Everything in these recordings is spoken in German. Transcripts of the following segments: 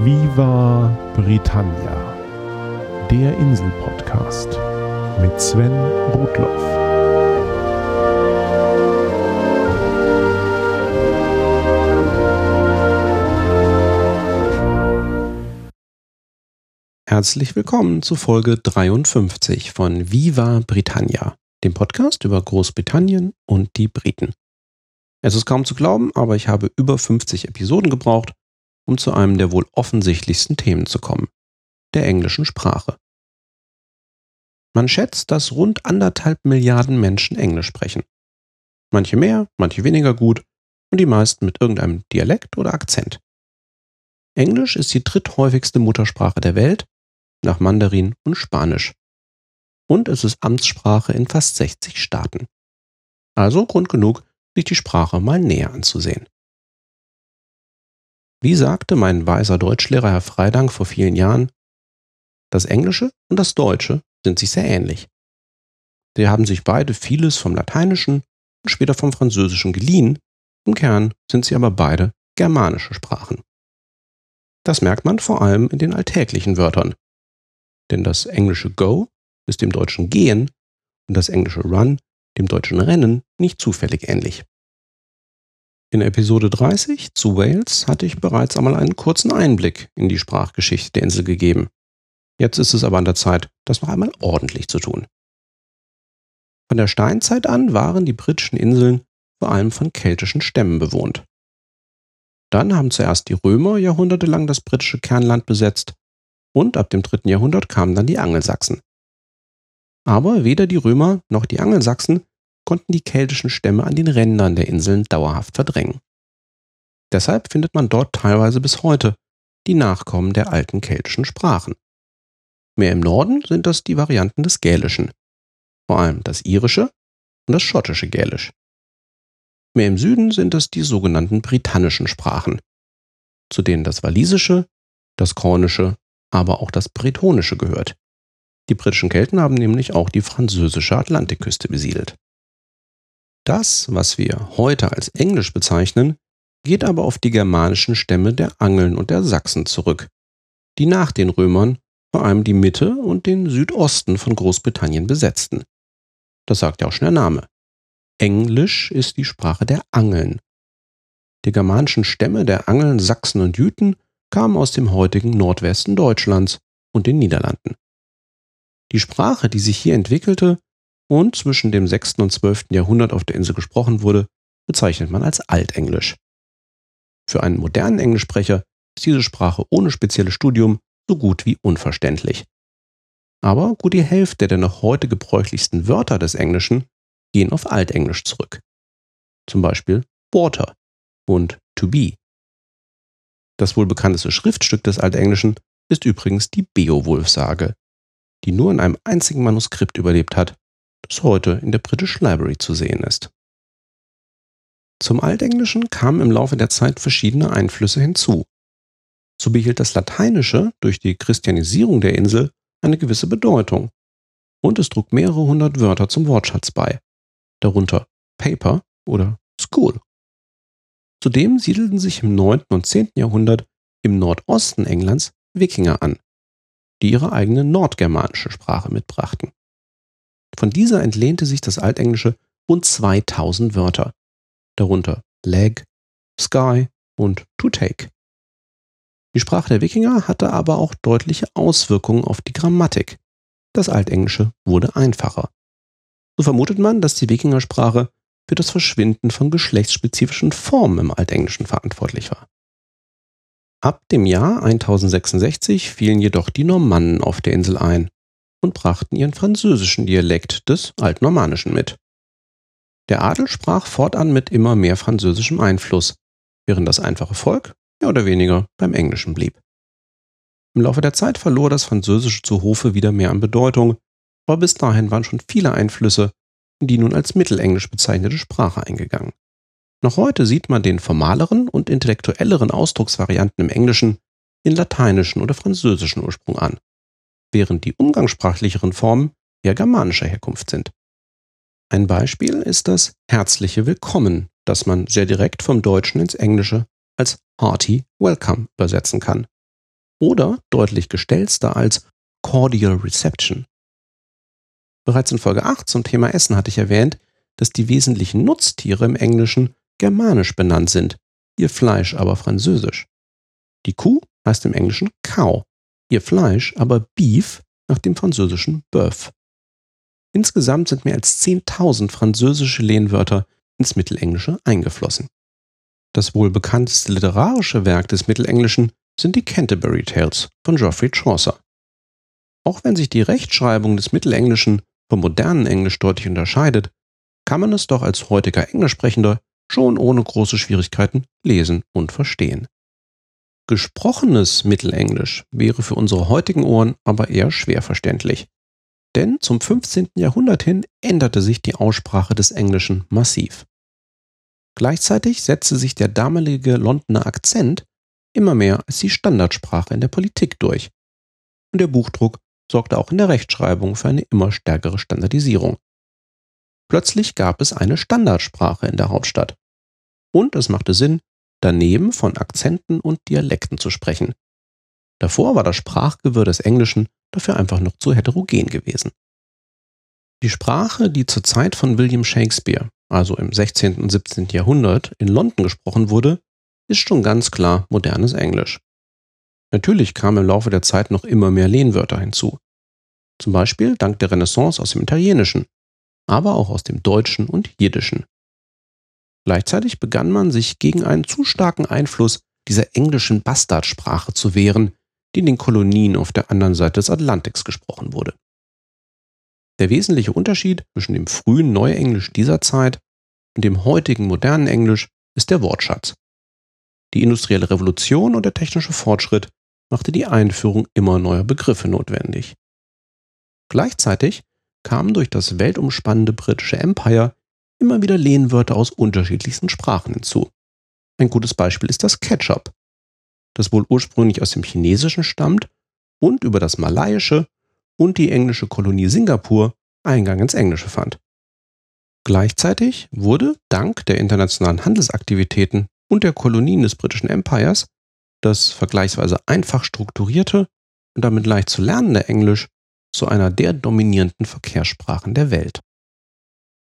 Viva Britannia, der Insel-Podcast mit Sven Rudloff. Herzlich willkommen zu Folge 53 von Viva Britannia, dem Podcast über Großbritannien und die Briten. Es ist kaum zu glauben, aber ich habe über 50 Episoden gebraucht, um zu einem der wohl offensichtlichsten Themen zu kommen, der englischen Sprache. Man schätzt, dass rund anderthalb Milliarden Menschen Englisch sprechen. Manche mehr, manche weniger gut und die meisten mit irgendeinem Dialekt oder Akzent. Englisch ist die dritthäufigste Muttersprache der Welt, nach Mandarin und Spanisch. Und es ist Amtssprache in fast 60 Staaten. Also Grund genug, sich die Sprache mal näher anzusehen. Wie sagte mein weiser Deutschlehrer Herr Freidank vor vielen Jahren, das Englische und das Deutsche sind sich sehr ähnlich. Sie haben sich beide vieles vom Lateinischen und später vom Französischen geliehen, im Kern sind sie aber beide germanische Sprachen. Das merkt man vor allem in den alltäglichen Wörtern. Denn das englische Go ist dem deutschen Gehen und das englische Run dem deutschen Rennen nicht zufällig ähnlich. In Episode 30 zu Wales hatte ich bereits einmal einen kurzen Einblick in die Sprachgeschichte der Insel gegeben. Jetzt ist es aber an der Zeit, das noch einmal ordentlich zu tun. Von der Steinzeit an waren die britischen Inseln vor allem von keltischen Stämmen bewohnt. Dann haben zuerst die Römer jahrhundertelang das britische Kernland besetzt und ab dem dritten Jahrhundert kamen dann die Angelsachsen. Aber weder die Römer noch die Angelsachsen konnten die keltischen Stämme an den Rändern der Inseln dauerhaft verdrängen. Deshalb findet man dort teilweise bis heute die Nachkommen der alten keltischen Sprachen. Mehr im Norden sind das die Varianten des Gälischen, vor allem das irische und das schottische Gälisch. Mehr im Süden sind es die sogenannten britannischen Sprachen, zu denen das walisische, das kornische, aber auch das bretonische gehört. Die britischen Kelten haben nämlich auch die französische Atlantikküste besiedelt. Das, was wir heute als Englisch bezeichnen, geht aber auf die germanischen Stämme der Angeln und der Sachsen zurück, die nach den Römern vor allem die Mitte und den Südosten von Großbritannien besetzten. Das sagt ja auch schon der Name. Englisch ist die Sprache der Angeln. Die germanischen Stämme der Angeln, Sachsen und Jüten kamen aus dem heutigen Nordwesten Deutschlands und den Niederlanden. Die Sprache, die sich hier entwickelte und zwischen dem 6. und 12. Jahrhundert auf der Insel gesprochen wurde, bezeichnet man als Altenglisch. Für einen modernen Englischsprecher ist diese Sprache ohne spezielles Studium so gut wie unverständlich. Aber gut die Hälfte der noch heute gebräuchlichsten Wörter des Englischen gehen auf Altenglisch zurück. Zum Beispiel water und to be. Das wohl bekannteste Schriftstück des Altenglischen ist übrigens die Beowulf-Sage, die nur in einem einzigen Manuskript überlebt hat, das heute in der British Library zu sehen ist. Zum Altenglischen kamen im Laufe der Zeit verschiedene Einflüsse hinzu, so behielt das Lateinische durch die Christianisierung der Insel eine gewisse Bedeutung. Und es trug mehrere hundert Wörter zum Wortschatz bei, darunter Paper oder School. Zudem siedelten sich im 9. und 10. Jahrhundert im Nordosten Englands Wikinger an, die ihre eigene nordgermanische Sprache mitbrachten. Von dieser entlehnte sich das Altenglische rund 2000 Wörter, darunter leg, sky und to take. Die Sprache der Wikinger hatte aber auch deutliche Auswirkungen auf die Grammatik. Das Altenglische wurde einfacher. So vermutet man, dass die Wikingersprache für das Verschwinden von geschlechtsspezifischen Formen im Altenglischen verantwortlich war. Ab dem Jahr 1066 fielen jedoch die Normannen auf der Insel ein und brachten ihren französischen Dialekt des Altnormannischen mit. Der Adel sprach fortan mit immer mehr französischem Einfluss, während das einfache Volk mehr oder weniger beim Englischen blieb. Im Laufe der Zeit verlor das Französische zu Hofe wieder mehr an Bedeutung, aber bis dahin waren schon viele Einflüsse in die nun als Mittelenglisch bezeichnete Sprache eingegangen. Noch heute sieht man den formaleren und intellektuelleren Ausdrucksvarianten im Englischen den lateinischen oder französischen Ursprung an, während die umgangssprachlicheren Formen eher germanischer Herkunft sind. Ein Beispiel ist das herzliche Willkommen, das man sehr direkt vom Deutschen ins Englische als hearty welcome übersetzen kann. oder deutlich gestelzter als Cordial Reception. Bereits in Folge 8 zum Thema Essen hatte ich erwähnt, dass die wesentlichen Nutztiere im Englischen germanisch benannt sind, ihr Fleisch aber französisch. Die Kuh heißt im Englischen Cow, ihr Fleisch aber Beef nach dem französischen Bœuf. Insgesamt sind mehr als 10.000 französische Lehnwörter ins Mittelenglische eingeflossen. Das wohl bekannteste literarische Werk des Mittelenglischen sind die Canterbury Tales von Geoffrey Chaucer. Auch wenn sich die Rechtschreibung des Mittelenglischen vom modernen Englisch deutlich unterscheidet, kann man es doch als heutiger Englischsprechender schon ohne große Schwierigkeiten lesen und verstehen. Gesprochenes Mittelenglisch wäre für unsere heutigen Ohren aber eher schwer verständlich. Denn zum 15. Jahrhundert hin änderte sich die Aussprache des Englischen massiv. Gleichzeitig setzte sich der damalige Londoner Akzent immer mehr als die Standardsprache in der Politik durch. Und der Buchdruck sorgte auch in der Rechtschreibung für eine immer stärkere Standardisierung. Plötzlich gab es eine Standardsprache in der Hauptstadt. Und es machte Sinn, daneben von Akzenten und Dialekten zu sprechen. Davor war das Sprachgewirr des Englischen dafür einfach noch zu heterogen gewesen. Die Sprache, die zur Zeit von William Shakespeare, also im 16. und 17. Jahrhundert, in London gesprochen wurde, ist schon ganz klar modernes Englisch. Natürlich kamen im Laufe der Zeit noch immer mehr Lehnwörter hinzu. Zum Beispiel dank der Renaissance aus dem Italienischen, aber auch aus dem Deutschen und Jiddischen. Gleichzeitig begann man sich gegen einen zu starken Einfluss dieser englischen Bastardsprache zu wehren, die in den Kolonien auf der anderen Seite des Atlantiks gesprochen wurde. Der wesentliche Unterschied zwischen dem frühen Neuenglisch dieser Zeit und dem heutigen modernen Englisch ist der Wortschatz. Die industrielle Revolution und der technische Fortschritt machte die Einführung immer neuer Begriffe notwendig. Gleichzeitig kamen durch das weltumspannende britische Empire immer wieder Lehnwörter aus unterschiedlichsten Sprachen hinzu. Ein gutes Beispiel ist das Ketchup, das wohl ursprünglich aus dem Chinesischen stammt und über das Malaiische und die englische Kolonie Singapur Eingang ins Englische fand. Gleichzeitig wurde, dank der internationalen Handelsaktivitäten und der Kolonien des britischen Empires, das vergleichsweise einfach strukturierte und damit leicht zu lernende Englisch zu einer der dominierenden Verkehrssprachen der Welt.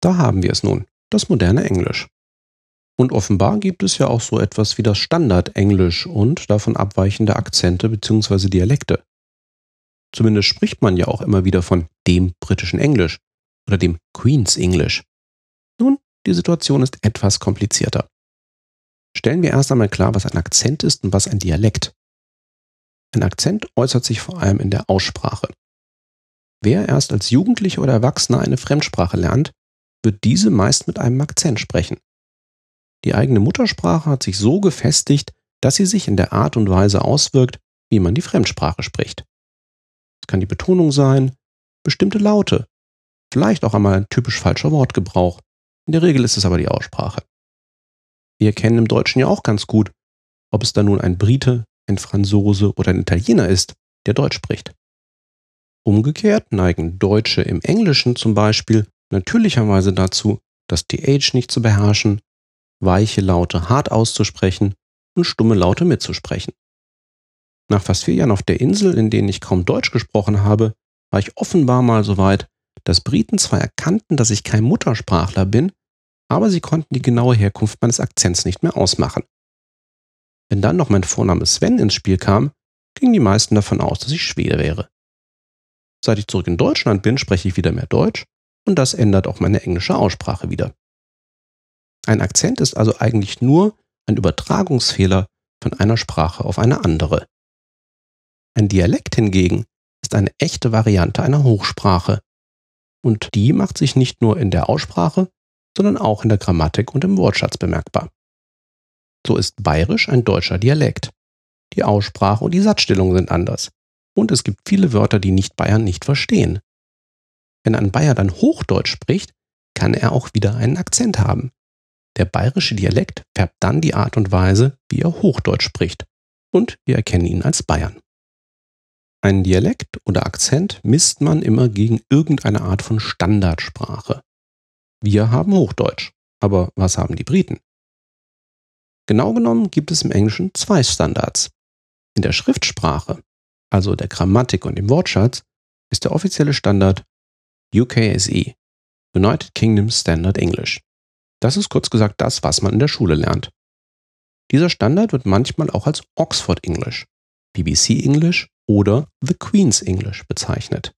Da haben wir es nun, das moderne Englisch. Und offenbar gibt es ja auch so etwas wie das Standardenglisch und davon abweichende Akzente bzw. Dialekte. Zumindest spricht man ja auch immer wieder von dem britischen Englisch oder dem Queen's English. Nun, die Situation ist etwas komplizierter. Stellen wir erst einmal klar, was ein Akzent ist und was ein Dialekt. Ein Akzent äußert sich vor allem in der Aussprache. Wer erst als Jugendlicher oder Erwachsener eine Fremdsprache lernt, wird diese meist mit einem Akzent sprechen. Die eigene Muttersprache hat sich so gefestigt, dass sie sich in der Art und Weise auswirkt, wie man die Fremdsprache spricht. Es kann die Betonung sein, bestimmte Laute, vielleicht auch einmal ein typisch falscher Wortgebrauch. In der Regel ist es aber die Aussprache. Wir erkennen im Deutschen ja auch ganz gut, ob es da nun ein Brite, ein Franzose oder ein Italiener ist, der Deutsch spricht. Umgekehrt neigen Deutsche im Englischen zum Beispiel natürlicherweise dazu, das TH nicht zu beherrschen weiche Laute hart auszusprechen und stumme Laute mitzusprechen. Nach fast vier Jahren auf der Insel, in denen ich kaum Deutsch gesprochen habe, war ich offenbar mal so weit, dass Briten zwar erkannten, dass ich kein Muttersprachler bin, aber sie konnten die genaue Herkunft meines Akzents nicht mehr ausmachen. Wenn dann noch mein Vorname Sven ins Spiel kam, gingen die meisten davon aus, dass ich Schwede wäre. Seit ich zurück in Deutschland bin, spreche ich wieder mehr Deutsch und das ändert auch meine englische Aussprache wieder. Ein Akzent ist also eigentlich nur ein Übertragungsfehler von einer Sprache auf eine andere. Ein Dialekt hingegen ist eine echte Variante einer Hochsprache. Und die macht sich nicht nur in der Aussprache, sondern auch in der Grammatik und im Wortschatz bemerkbar. So ist Bayerisch ein deutscher Dialekt. Die Aussprache und die Satzstellung sind anders. Und es gibt viele Wörter, die Nicht-Bayern nicht verstehen. Wenn ein Bayer dann Hochdeutsch spricht, kann er auch wieder einen Akzent haben. Der bayerische Dialekt färbt dann die Art und Weise, wie er Hochdeutsch spricht. Und wir erkennen ihn als Bayern. Einen Dialekt oder Akzent misst man immer gegen irgendeine Art von Standardsprache. Wir haben Hochdeutsch, aber was haben die Briten? Genau genommen gibt es im Englischen zwei Standards. In der Schriftsprache, also der Grammatik und dem Wortschatz, ist der offizielle Standard UKSE, United Kingdom Standard English. Das ist kurz gesagt das, was man in der Schule lernt. Dieser Standard wird manchmal auch als Oxford English, BBC English oder The Queen's English bezeichnet.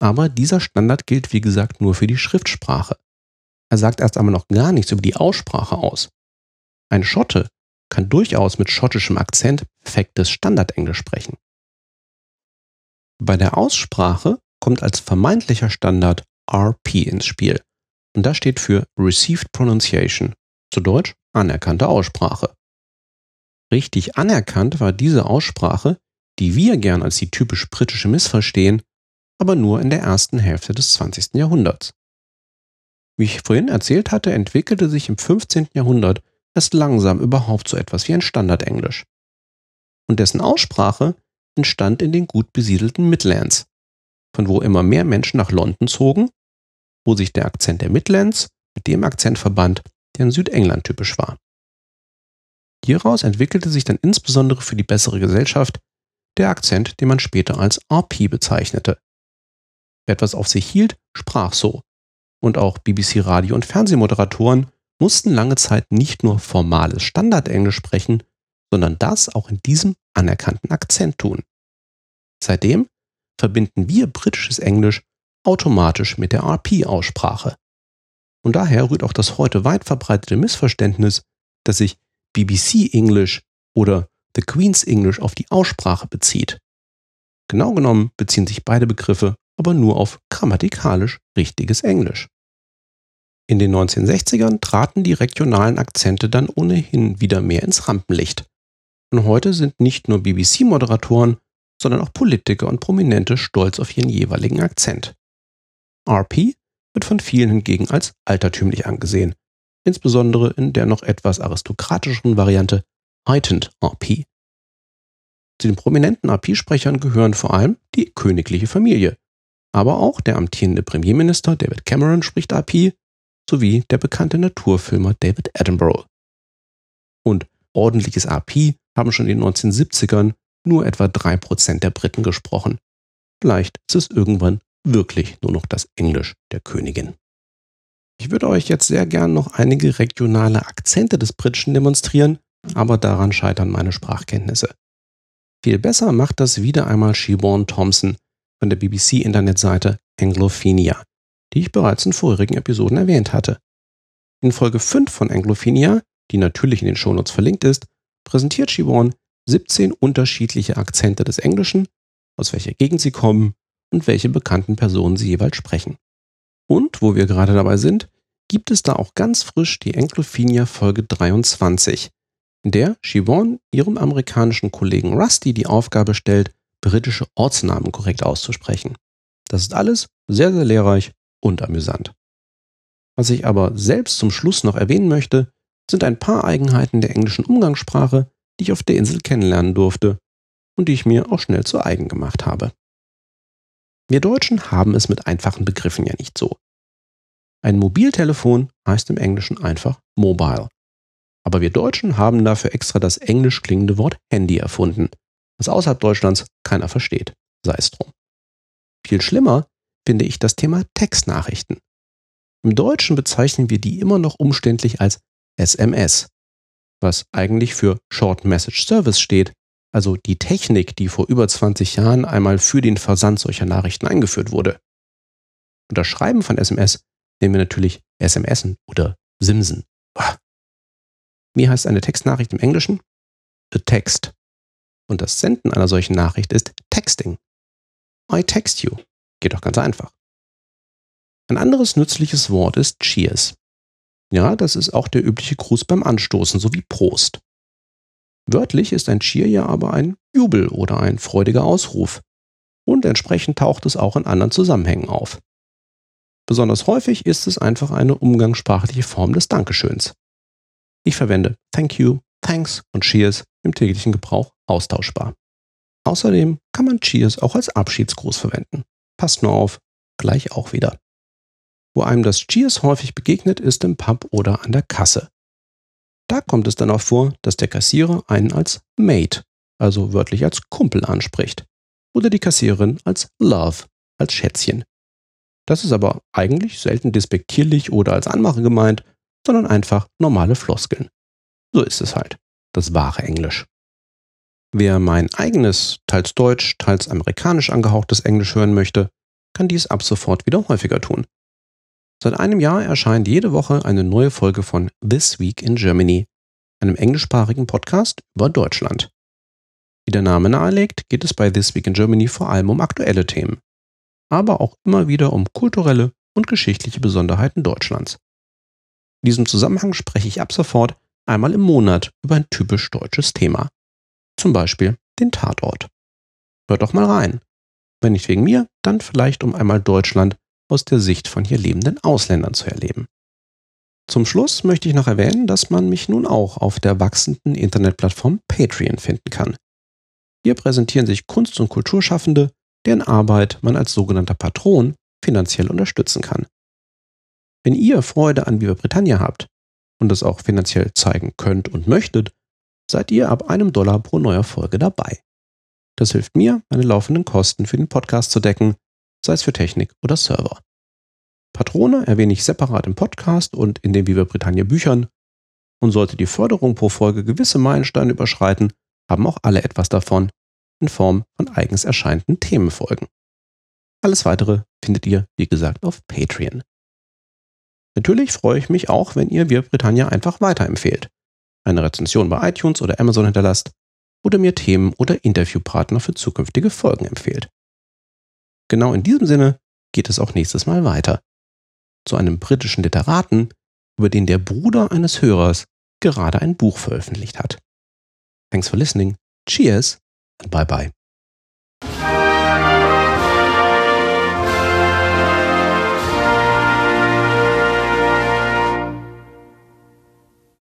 Aber dieser Standard gilt wie gesagt nur für die Schriftsprache. Er sagt erst einmal noch gar nichts über die Aussprache aus. Ein Schotte kann durchaus mit schottischem Akzent perfektes Standardenglisch sprechen. Bei der Aussprache kommt als vermeintlicher Standard RP ins Spiel. Und das steht für Received Pronunciation, zu Deutsch anerkannte Aussprache. Richtig anerkannt war diese Aussprache, die wir gern als die typisch britische missverstehen, aber nur in der ersten Hälfte des 20. Jahrhunderts. Wie ich vorhin erzählt hatte, entwickelte sich im 15. Jahrhundert erst langsam überhaupt so etwas wie ein Standardenglisch. Und dessen Aussprache entstand in den gut besiedelten Midlands, von wo immer mehr Menschen nach London zogen, wo sich der Akzent der Midlands mit dem Akzent verband, der in Südengland typisch war. Hieraus entwickelte sich dann insbesondere für die bessere Gesellschaft der Akzent, den man später als RP bezeichnete. Wer etwas auf sich hielt, sprach so. Und auch BBC Radio- und Fernsehmoderatoren mussten lange Zeit nicht nur formales Standardenglisch sprechen, sondern das auch in diesem anerkannten Akzent tun. Seitdem verbinden wir britisches Englisch automatisch mit der RP-Aussprache. Und daher rührt auch das heute weit verbreitete Missverständnis, dass sich BBC English oder The Queen's English auf die Aussprache bezieht. Genau genommen beziehen sich beide Begriffe aber nur auf grammatikalisch richtiges Englisch. In den 1960ern traten die regionalen Akzente dann ohnehin wieder mehr ins Rampenlicht. Und heute sind nicht nur BBC-Moderatoren, sondern auch Politiker und Prominente stolz auf ihren jeweiligen Akzent. RP wird von vielen hingegen als altertümlich angesehen, insbesondere in der noch etwas aristokratischeren Variante Heightened RP. Zu den prominenten RP-Sprechern gehören vor allem die königliche Familie, aber auch der amtierende Premierminister David Cameron spricht RP sowie der bekannte Naturfilmer David Attenborough. Und ordentliches RP haben schon in den 1970ern nur etwa 3% der Briten gesprochen. Vielleicht ist es irgendwann wirklich nur noch das Englisch der Königin. Ich würde euch jetzt sehr gern noch einige regionale Akzente des Britischen demonstrieren, aber daran scheitern meine Sprachkenntnisse. Viel besser macht das wieder einmal Siobhan Thompson von der BBC-Internetseite Anglophenia, die ich bereits in vorherigen Episoden erwähnt hatte. In Folge 5 von Anglophenia, die natürlich in den Shownotes verlinkt ist, präsentiert Siobhan 17 unterschiedliche Akzente des Englischen, aus welcher Gegend sie kommen und welche bekannten Personen sie jeweils sprechen. Und, wo wir gerade dabei sind, gibt es da auch ganz frisch die Enklofinia Folge 23, in der Siobhan ihrem amerikanischen Kollegen Rusty die Aufgabe stellt, britische Ortsnamen korrekt auszusprechen. Das ist alles sehr, sehr lehrreich und amüsant. Was ich aber selbst zum Schluss noch erwähnen möchte, sind ein paar Eigenheiten der englischen Umgangssprache, die ich auf der Insel kennenlernen durfte und die ich mir auch schnell zu eigen gemacht habe. Wir Deutschen haben es mit einfachen Begriffen ja nicht so. Ein Mobiltelefon heißt im Englischen einfach Mobile. Aber wir Deutschen haben dafür extra das englisch klingende Wort Handy erfunden, was außerhalb Deutschlands keiner versteht. Sei es drum. Viel schlimmer finde ich das Thema Textnachrichten. Im Deutschen bezeichnen wir die immer noch umständlich als SMS, was eigentlich für Short Message Service steht, also die Technik, die vor über 20 Jahren einmal für den Versand solcher Nachrichten eingeführt wurde. Und das Schreiben von SMS nehmen wir natürlich SMSen oder Simsen. Wie heißt eine Textnachricht im Englischen? A text. Und das Senden einer solchen Nachricht ist Texting. I text you. Geht doch ganz einfach. Ein anderes nützliches Wort ist Cheers. Ja, das ist auch der übliche Gruß beim Anstoßen sowie Prost. Wörtlich ist ein Cheer ja aber ein Jubel oder ein freudiger Ausruf. Und entsprechend taucht es auch in anderen Zusammenhängen auf. Besonders häufig ist es einfach eine umgangssprachliche Form des Dankeschöns. Ich verwende Thank you, Thanks und Cheers im täglichen Gebrauch austauschbar. Außerdem kann man Cheers auch als Abschiedsgruß verwenden. Passt nur auf, gleich auch wieder. Wo einem das Cheers häufig begegnet, ist im Pub oder an der Kasse. Da kommt es dann auch vor, dass der Kassierer einen als Mate also wörtlich als Kumpel anspricht. Oder die Kassiererin als Love, als Schätzchen. Das ist aber eigentlich selten despektierlich oder als Anmache gemeint, sondern einfach normale Floskeln. So ist es halt. Das wahre Englisch. Wer mein eigenes, teils deutsch, teils amerikanisch angehauchtes Englisch hören möchte, kann dies ab sofort wieder häufiger tun. Seit einem Jahr erscheint jede Woche eine neue Folge von This Week in Germany, einem englischsprachigen Podcast über Deutschland. Wie der Name nahelegt, geht es bei This Week in Germany vor allem um aktuelle Themen, aber auch immer wieder um kulturelle und geschichtliche Besonderheiten Deutschlands. In diesem Zusammenhang spreche ich ab sofort einmal im Monat über ein typisch deutsches Thema. Zum Beispiel den Tatort. Hört doch mal rein. Wenn nicht wegen mir, dann vielleicht um einmal Deutschland aus der Sicht von hier lebenden Ausländern zu erleben. Zum Schluss möchte ich noch erwähnen, dass man mich nun auch auf der wachsenden Internetplattform Patreon finden kann. Hier präsentieren sich Kunst- und Kulturschaffende, deren Arbeit man als sogenannter Patron finanziell unterstützen kann. Wenn ihr Freude an Viva Britannia habt und es auch finanziell zeigen könnt und möchtet, seid ihr ab einem Dollar pro neuer Folge dabei. Das hilft mir, meine laufenden Kosten für den Podcast zu decken, sei es für Technik oder Server. Patrone erwähne ich separat im Podcast und in den Viva Britannia Büchern. Und sollte die Förderung pro Folge gewisse Meilensteine überschreiten, haben auch alle etwas davon in Form von eigens erscheinenden Themenfolgen. Alles weitere findet ihr, wie gesagt, auf Patreon. Natürlich freue ich mich auch, wenn ihr Wir Britannia einfach weiterempfehlt, eine Rezension bei iTunes oder Amazon hinterlasst oder mir Themen oder Interviewpartner für zukünftige Folgen empfehlt. Genau in diesem Sinne geht es auch nächstes Mal weiter. Zu einem britischen Literaten, über den der Bruder eines Hörers gerade ein Buch veröffentlicht hat. Thanks for listening. Cheers and bye bye.